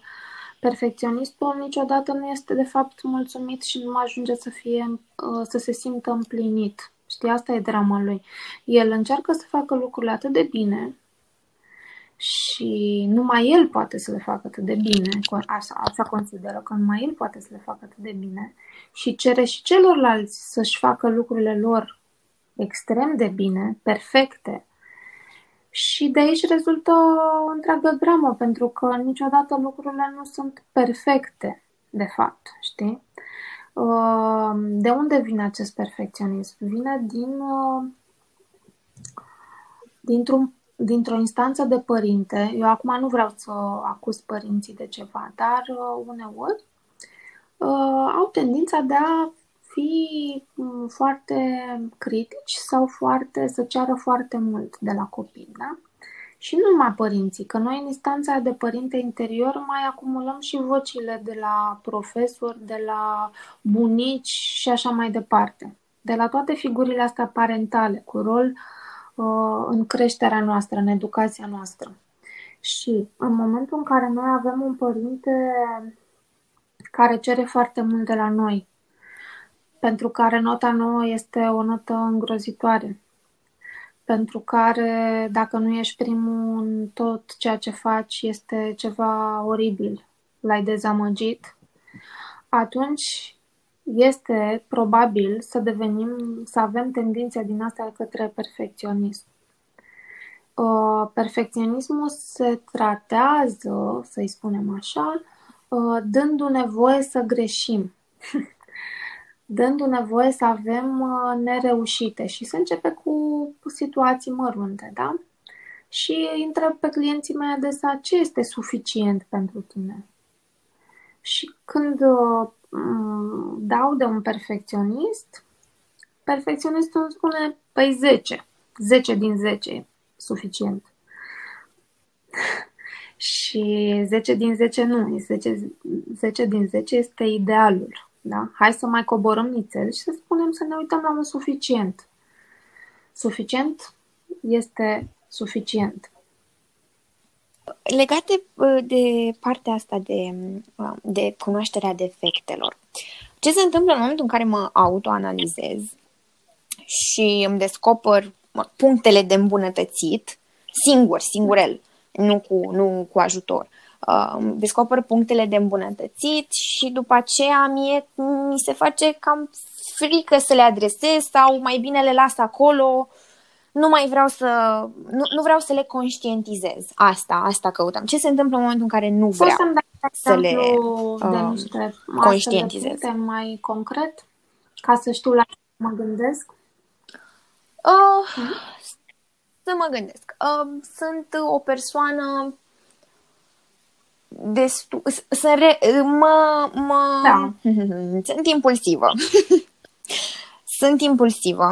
perfecționistul niciodată nu este de fapt mulțumit și nu ajunge să fie uh, să se simtă împlinit. Știi, asta e drama lui. El încearcă să facă lucrurile atât de bine și numai el poate să le facă atât de bine, așa, așa consideră că numai el poate să le facă atât de bine și cere și celorlalți să-și facă lucrurile lor extrem de bine, perfecte. Și de aici rezultă o întreagă dramă, pentru că niciodată lucrurile nu sunt perfecte, de fapt, știi? Uh, De unde vine acest perfecționism? Vine din, uh, dintr-un dintr-o instanță de părinte, eu acum nu vreau să acuz părinții de ceva, dar uh, uneori uh, au tendința de a fi mm, foarte critici sau foarte, să ceară foarte mult de la copii, da? Și nu numai părinții, că noi în instanța de părinte interior mai acumulăm și vocile de la profesori, de la bunici și așa mai departe. De la toate figurile astea parentale, cu rol uh, în creșterea noastră, în educația noastră. Și în momentul în care noi avem un părinte care cere foarte mult de la noi, pentru care nota nouă este o notă îngrozitoare, pentru care dacă nu ești primul în tot ceea ce faci este ceva oribil, l-ai dezamăgit, atunci este probabil să devenim, să avem tendințe din astea către perfecționism. Uh, Perfecționismul se tratează, să-i spunem așa, uh, dându-ne voie să greșim, dându-ne voie să avem uh, nereușite și se începe cu situații mărunte, da? Și întreb pe clienții mei adesea ce este suficient pentru tine. Și când mm, dau de un perfecționist, perfecționistul îmi spune, păi 10, 10 din 10 e suficient. Și 10 din 10 nu, 10, 10 din 10 este idealul. Da? Hai să mai coborăm nițel și să spunem să ne uităm la un suficient. Suficient este suficient. Legat de, uh, de partea asta de, uh, de cunoașterea defectelor, ce se întâmplă în momentul în care mă autoanalizez și îmi descoper mă, punctele de îmbunătățit, singur, singurel, nu cu, nu cu ajutor. Uh, descoper punctele de îmbunătățit și după aceea mie mi se face cam frică să le adresez sau mai bine le las acolo nu mai vreau să, nu, nu vreau să le conștientizez. Asta, asta căutam. Ce se întâmplă în momentul în care nu vreau Poți să-mi dai să le exemplu de uh, niște astfel de conștientizez? puncte mai concret, ca să știu la ce mă gândesc? Uh, să mă gândesc. Uh, sunt o persoană destul... Să re, mă, mă, Da. Sunt impulsivă. sunt impulsivă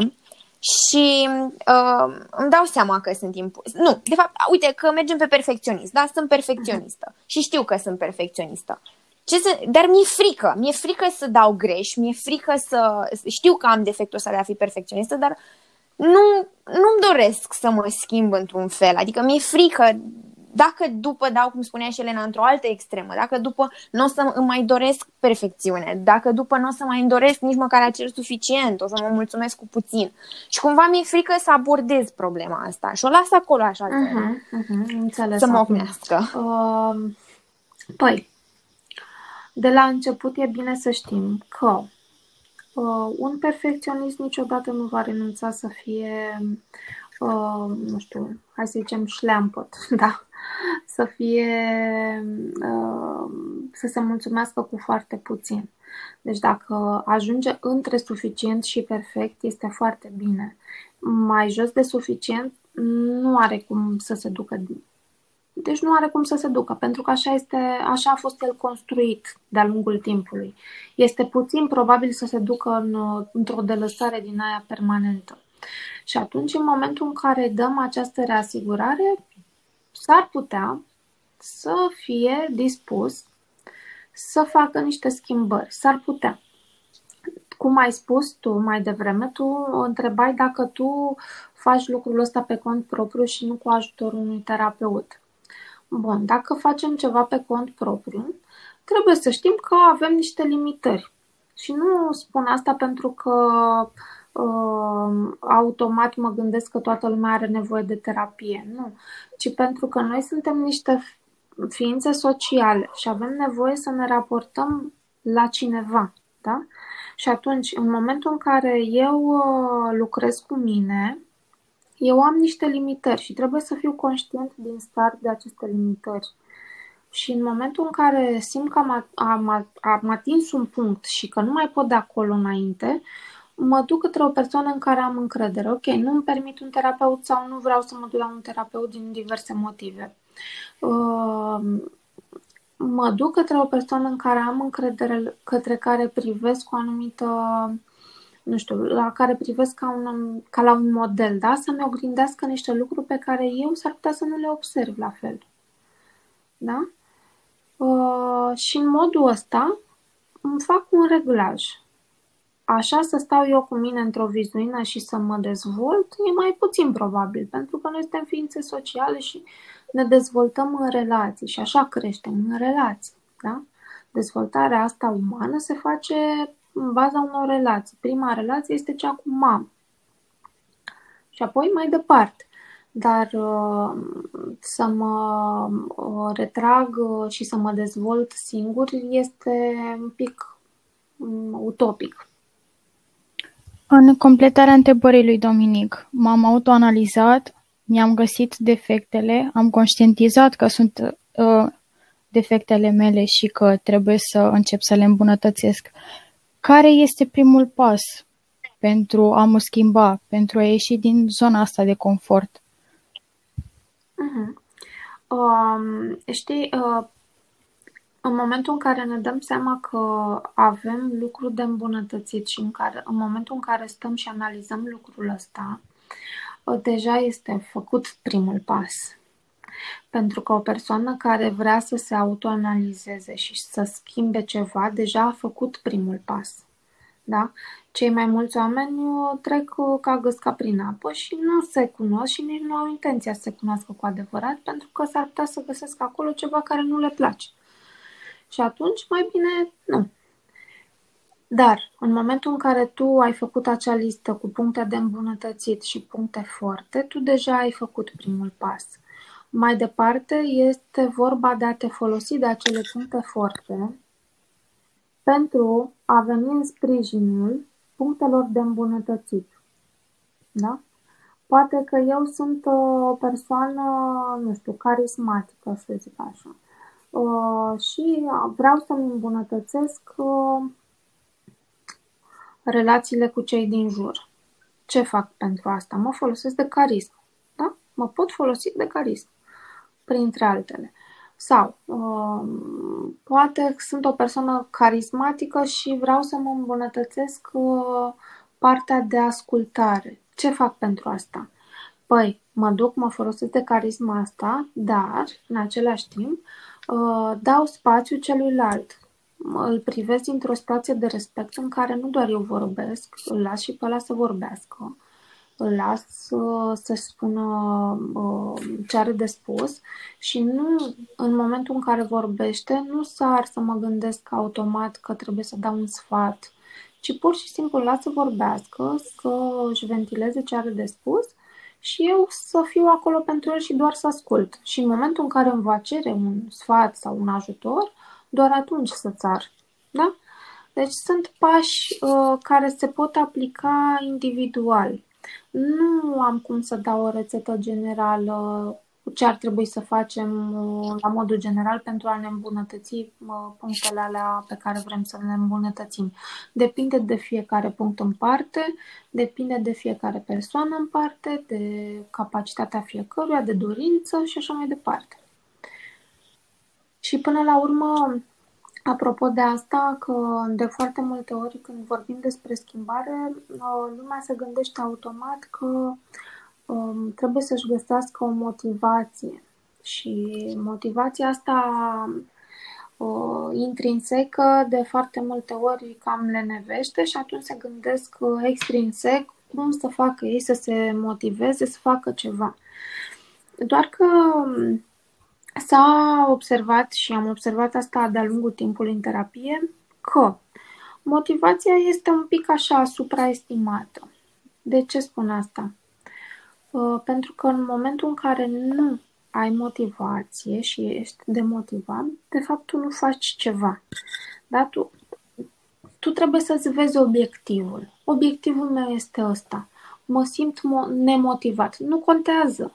și uh, îmi dau seama că sunt impulsivă. Nu, de fapt, uite că mergem pe perfecționist, da? Sunt perfecționistă și știu că sunt perfecționistă. Ce să, dar mi-e frică, mi-e frică să dau greș, mi-e frică să... Știu că am defectul ăsta de a fi perfecționistă, dar nu, nu-mi doresc să mă schimb într-un fel. Adică mi-e frică dacă după dau, cum spunea și Elena, într-o altă extremă, dacă după nu o să îmi mai doresc perfecțiune, dacă după nu o să mai îmi doresc nici măcar acel suficient, o să mă mulțumesc cu puțin. Și cumva mi-e frică să abordez problema asta și o las acolo așa, Uh-huh, uh-huh, înțeles. să mă acum. ocnească. Uh, păi, de la început e bine să știm că Uh, un perfecționist niciodată nu va renunța să fie, uh, nu știu, hai să zicem șleampăt, da? Să fie, uh, să se mulțumească cu foarte puțin. Deci dacă ajunge între suficient și perfect, este foarte bine. Mai jos de suficient, nu are cum să se ducă deci nu are cum să se ducă, pentru că așa, este, așa a fost el construit de-a lungul timpului. Este puțin probabil să se ducă în, într-o delăsare din aia permanentă. Și atunci, în momentul în care dăm această reasigurare, s-ar putea să fie dispus să facă niște schimbări. S-ar putea. Cum ai spus tu mai devreme, tu întrebai dacă tu faci lucrul ăsta pe cont propriu și nu cu ajutorul unui terapeut. Bun, dacă facem ceva pe cont propriu, trebuie să știm că avem niște limitări. Și nu spun asta pentru că uh, automat mă gândesc că toată lumea are nevoie de terapie. Nu. Ci pentru că noi suntem niște ființe sociale și avem nevoie să ne raportăm la cineva. Da? Și atunci, în momentul în care eu uh, lucrez cu mine, eu am niște limitări și trebuie să fiu conștient din start de aceste limitări. Și în momentul în care simt că am, am, am atins un punct și că nu mai pot de acolo înainte, mă duc către o persoană în care am încredere. Ok, nu îmi permit un terapeut sau nu vreau să mă duc la un terapeut din diverse motive. Uh, mă duc către o persoană în care am încredere, către care privesc cu o anumită nu știu, la care privesc ca, un, ca la un model, da? Să-mi oglindească niște lucruri pe care eu s-ar putea să nu le observ la fel. Da? Uh, și în modul ăsta îmi fac un reglaj. Așa să stau eu cu mine într-o vizuină și să mă dezvolt e mai puțin probabil, pentru că noi suntem ființe sociale și ne dezvoltăm în relații și așa creștem în relații. Da? Dezvoltarea asta umană se face în baza unor relații. Prima relație este cea cu mamă. Și apoi mai departe. Dar uh, să mă uh, retrag uh, și să mă dezvolt singur este un pic um, utopic. În completarea întrebării lui Dominic, m-am autoanalizat, mi-am găsit defectele, am conștientizat că sunt uh, defectele mele și că trebuie să încep să le îmbunătățesc. Care este primul pas pentru a mă schimba, pentru a ieși din zona asta de confort? Uh-huh. Um, știi, uh, în momentul în care ne dăm seama că avem lucruri de îmbunătățit și în, care, în momentul în care stăm și analizăm lucrul ăsta, uh, deja este făcut primul pas. Pentru că o persoană care vrea să se autoanalizeze și să schimbe ceva, deja a făcut primul pas. Da? Cei mai mulți oameni uh, trec uh, ca găsca prin apă și nu se cunosc și nici nu au intenția să se cunoască cu adevărat, pentru că s-ar putea să găsesc acolo ceva care nu le place. Și atunci, mai bine, nu. Dar, în momentul în care tu ai făcut acea listă cu puncte de îmbunătățit și puncte forte, tu deja ai făcut primul pas. Mai departe, este vorba de a te folosi de acele puncte forte pentru a veni în sprijinul punctelor de îmbunătățit. Da? Poate că eu sunt o persoană, nu știu, carismatică, să zic așa. Uh, și vreau să-mi îmbunătățesc uh, relațiile cu cei din jur. Ce fac pentru asta? Mă folosesc de carism. Da? Mă pot folosi de carism printre altele. Sau uh, poate sunt o persoană carismatică și vreau să mă îmbunătățesc uh, partea de ascultare. Ce fac pentru asta? Păi, mă duc, mă folosesc de carisma asta, dar, în același timp, uh, dau spațiu celuilalt. Îl privesc dintr-o situație de respect în care nu doar eu vorbesc, îl las și pe ăla să vorbească îl las să-și spună uh, ce are de spus și nu, în momentul în care vorbește, nu sar să mă gândesc automat că trebuie să dau un sfat, ci pur și simplu las să vorbească, să își ventileze ce are de spus și eu să fiu acolo pentru el și doar să ascult. Și în momentul în care îmi va cere un sfat sau un ajutor, doar atunci să țar. Da? Deci sunt pași uh, care se pot aplica individual. Nu am cum să dau o rețetă generală ce ar trebui să facem uh, la modul general pentru a ne îmbunătăți uh, punctele alea pe care vrem să le îmbunătățim. Depinde de fiecare punct în parte, depinde de fiecare persoană în parte, de capacitatea fiecăruia, de dorință și așa mai departe. Și până la urmă, apropo de asta, că de foarte multe ori când vorbim despre schimbare, uh, lumea se gândește automat că um, trebuie să-și găsească o motivație. Și motivația asta uh, intrinsecă de foarte multe ori cam lenevește și atunci se gândesc uh, extrinsec cum să facă ei să se motiveze, să facă ceva. Doar că um, s-a observat și am observat asta de-a lungul timpului în terapie că motivația este un pic așa supraestimată. De ce spun asta? Uh, pentru că în momentul în care nu ai motivație și ești demotivat, de fapt tu nu faci ceva. Da? Tu, tu trebuie să-ți vezi obiectivul. Obiectivul meu este ăsta. Mă simt mo- nemotivat. Nu contează.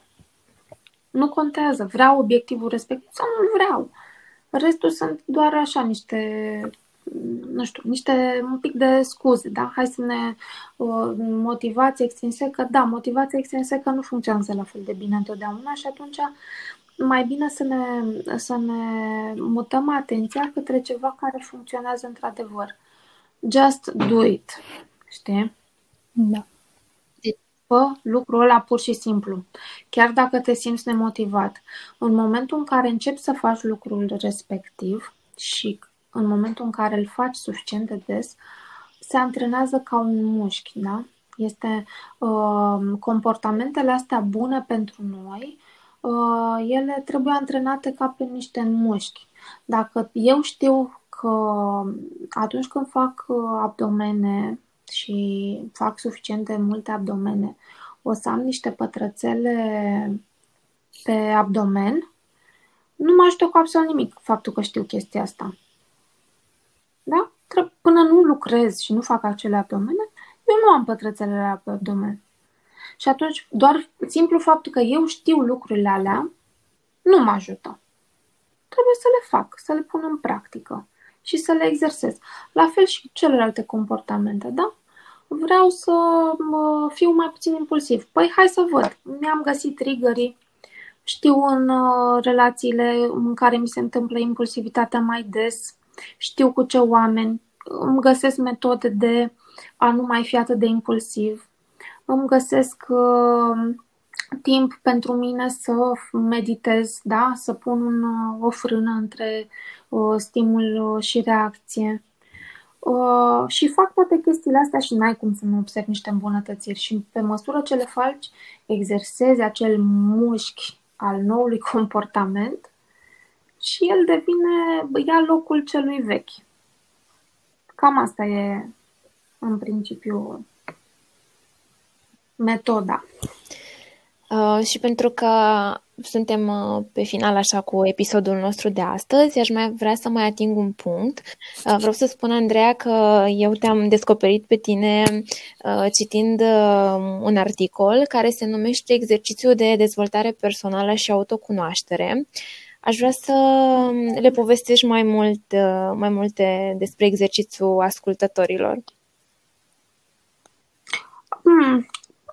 Nu contează. Vreau obiectivul respectiv sau nu vreau. Restul sunt doar așa niște nu știu, niște un pic de scuze, da? Hai să ne uh, motivație extrinsecă. Da, motivația extrinsecă nu funcționează la fel de bine întotdeauna și atunci mai bine să ne, să ne mutăm atenția către ceva care funcționează într-adevăr. Just do it. Știi? Da. Fă lucrul ăla pur și simplu. Chiar dacă te simți nemotivat. În momentul în care începi să faci lucrul respectiv și în momentul în care îl faci suficient de des, se antrenează ca un mușchi, da? Este uh, comportamentele astea bune pentru noi, uh, ele trebuie antrenate ca pe niște mușchi. Dacă eu știu că atunci când fac uh, abdomene și fac suficient de multe abdomene, o să am niște pătrățele pe abdomen, nu mă ajută cu absolut nimic faptul că știu chestia asta. Da? Până nu lucrez și nu fac acele abdomene, eu nu am pătrățelele pe abdomen. Și atunci, doar simplu faptul că eu știu lucrurile alea, nu mă ajută. Trebuie să le fac, să le pun în practică și să le exersez. La fel și celelalte comportamente, da? Vreau să mă fiu mai puțin impulsiv. Păi hai să văd. Mi-am găsit triggerii. Știu în uh, relațiile în care mi se întâmplă impulsivitatea mai des știu cu ce oameni, îmi găsesc metode de a nu mai fi atât de impulsiv, îmi găsesc uh, timp pentru mine să meditez, da? să pun un, uh, o frână între uh, stimul uh, și reacție. Uh, și fac toate chestiile astea și n-ai cum să nu observi niște îmbunătățiri. Și pe măsură ce le faci, exersezi acel mușchi al noului comportament și el devine, ia locul celui vechi. Cam asta e, în principiu, metoda. Uh, și pentru că suntem uh, pe final așa cu episodul nostru de astăzi, aș mai vrea să mai ating un punct. Uh, vreau să spun, Andreea, că eu te-am descoperit pe tine uh, citind uh, un articol care se numește Exercițiul de dezvoltare personală și autocunoaștere. Aș vrea să le povestești mai, mult, uh, mai multe despre exercițiul ascultătorilor. Hmm.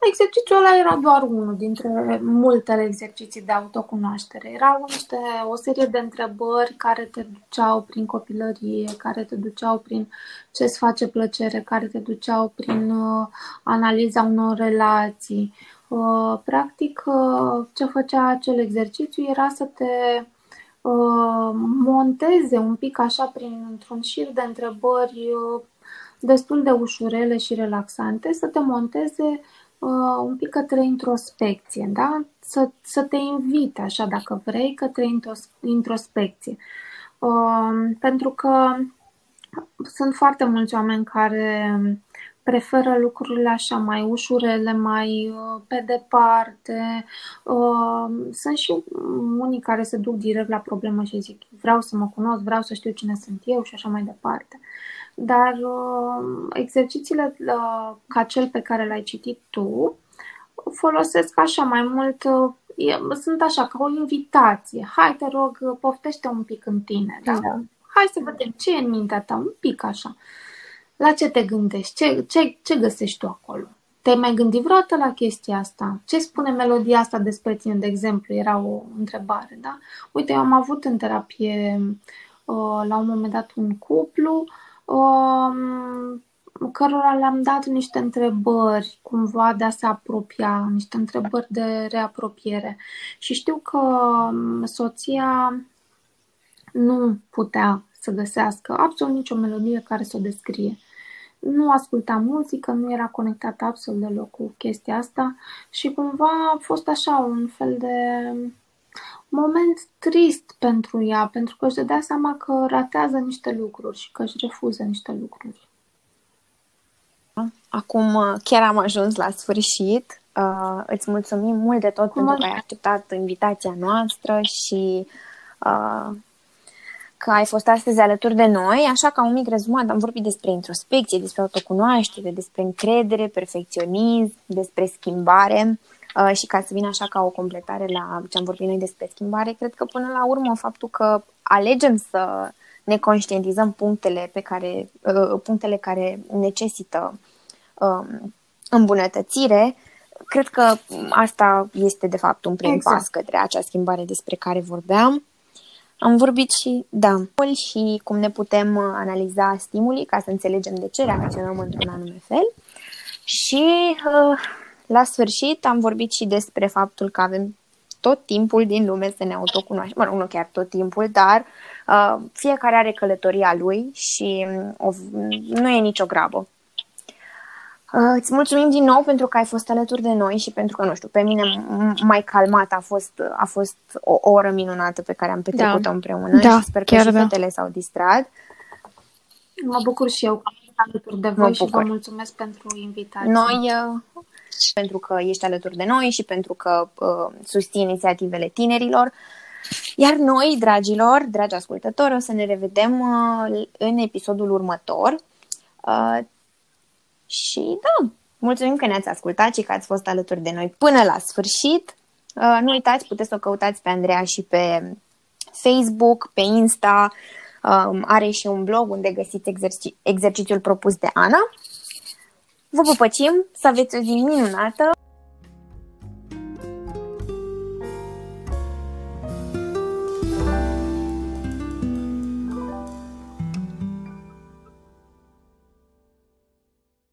Exercițiul ăla era doar unul dintre multele exerciții de autocunoaștere. Erau niște, o serie de întrebări care te duceau prin copilărie, care te duceau prin ce îți face plăcere, care te duceau prin uh, analiza unor relații. Uh, practic, uh, ce făcea acel exercițiu era să te Uh, monteze un pic așa prin într-un șir de întrebări uh, destul de ușurele și relaxante, să te monteze uh, un pic către introspecție, da? Să, să te invite, așa, dacă vrei, către introspecție. Pentru că sunt foarte mulți oameni care preferă lucrurile așa mai ușurele, mai uh, pe departe. Uh, sunt și unii care se duc direct la problemă și zic vreau să mă cunosc, vreau să știu cine sunt eu și așa mai departe. dar uh, exercițiile uh, ca cel pe care l-ai citit tu folosesc așa mai mult, uh, sunt așa ca o invitație. Hai, te rog, poftește un pic în tine. Da? da. Hai să vedem ce e în mintea ta, un pic așa. La ce te gândești? Ce, ce, ce găsești tu acolo? Te-ai mai gândit vreodată la chestia asta? Ce spune melodia asta despre tine, de exemplu? Era o întrebare, da? Uite, eu am avut în terapie uh, la un moment dat un cuplu um, cărora le-am dat niște întrebări cumva de a se apropia, niște întrebări de reapropiere. Și știu că um, soția nu putea să găsească absolut nicio melodie care să o descrie. Nu asculta muzică, nu era conectată absolut deloc cu chestia asta și cumva a fost așa un fel de moment trist pentru ea, pentru că își dădea seama că ratează niște lucruri și că își refuză niște lucruri. Acum chiar am ajuns la sfârșit. Uh, îți mulțumim mult de tot Cum pentru că ai acceptat invitația noastră și uh, că ai fost astăzi alături de noi. Așa ca un mic rezumat, am vorbit despre introspecție, despre autocunoaștere, despre încredere, perfecționism, despre schimbare. Uh, și ca să vină așa ca o completare la ce am vorbit noi despre schimbare, cred că până la urmă faptul că alegem să ne conștientizăm punctele, pe care, uh, punctele care necesită um, îmbunătățire, cred că asta este de fapt un prim exact. pas către acea schimbare despre care vorbeam. Am vorbit și, da, și cum ne putem uh, analiza stimulii ca să înțelegem de ce reacționăm într-un anume fel. Și uh, la sfârșit am vorbit și despre faptul că avem tot timpul din lume să ne autocunoaștem. Mă rog, nu chiar tot timpul, dar uh, fiecare are călătoria lui și um, o, nu e nicio grabă. Uh, îți mulțumim din nou pentru că ai fost alături de noi și pentru că, nu știu, pe mine mai calmat a fost, a fost o oră minunată pe care am petrecut-o da. împreună da, și sper că și da. fetele s-au distrat. Mă bucur și eu că am alături de voi mă și bucur. vă mulțumesc pentru invitație. Noi, uh, pentru că ești alături de noi și pentru că uh, susții inițiativele tinerilor. Iar noi, dragilor, dragi ascultători, o să ne revedem uh, în episodul următor. Uh, și da, mulțumim că ne-ați ascultat și că ați fost alături de noi până la sfârșit. Uh, nu uitați, puteți să o căutați pe Andreea și pe Facebook, pe Insta. Uh, are și un blog unde găsiți exerci- exercițiul propus de Ana. Vă pupăcim, să aveți o zi minunată!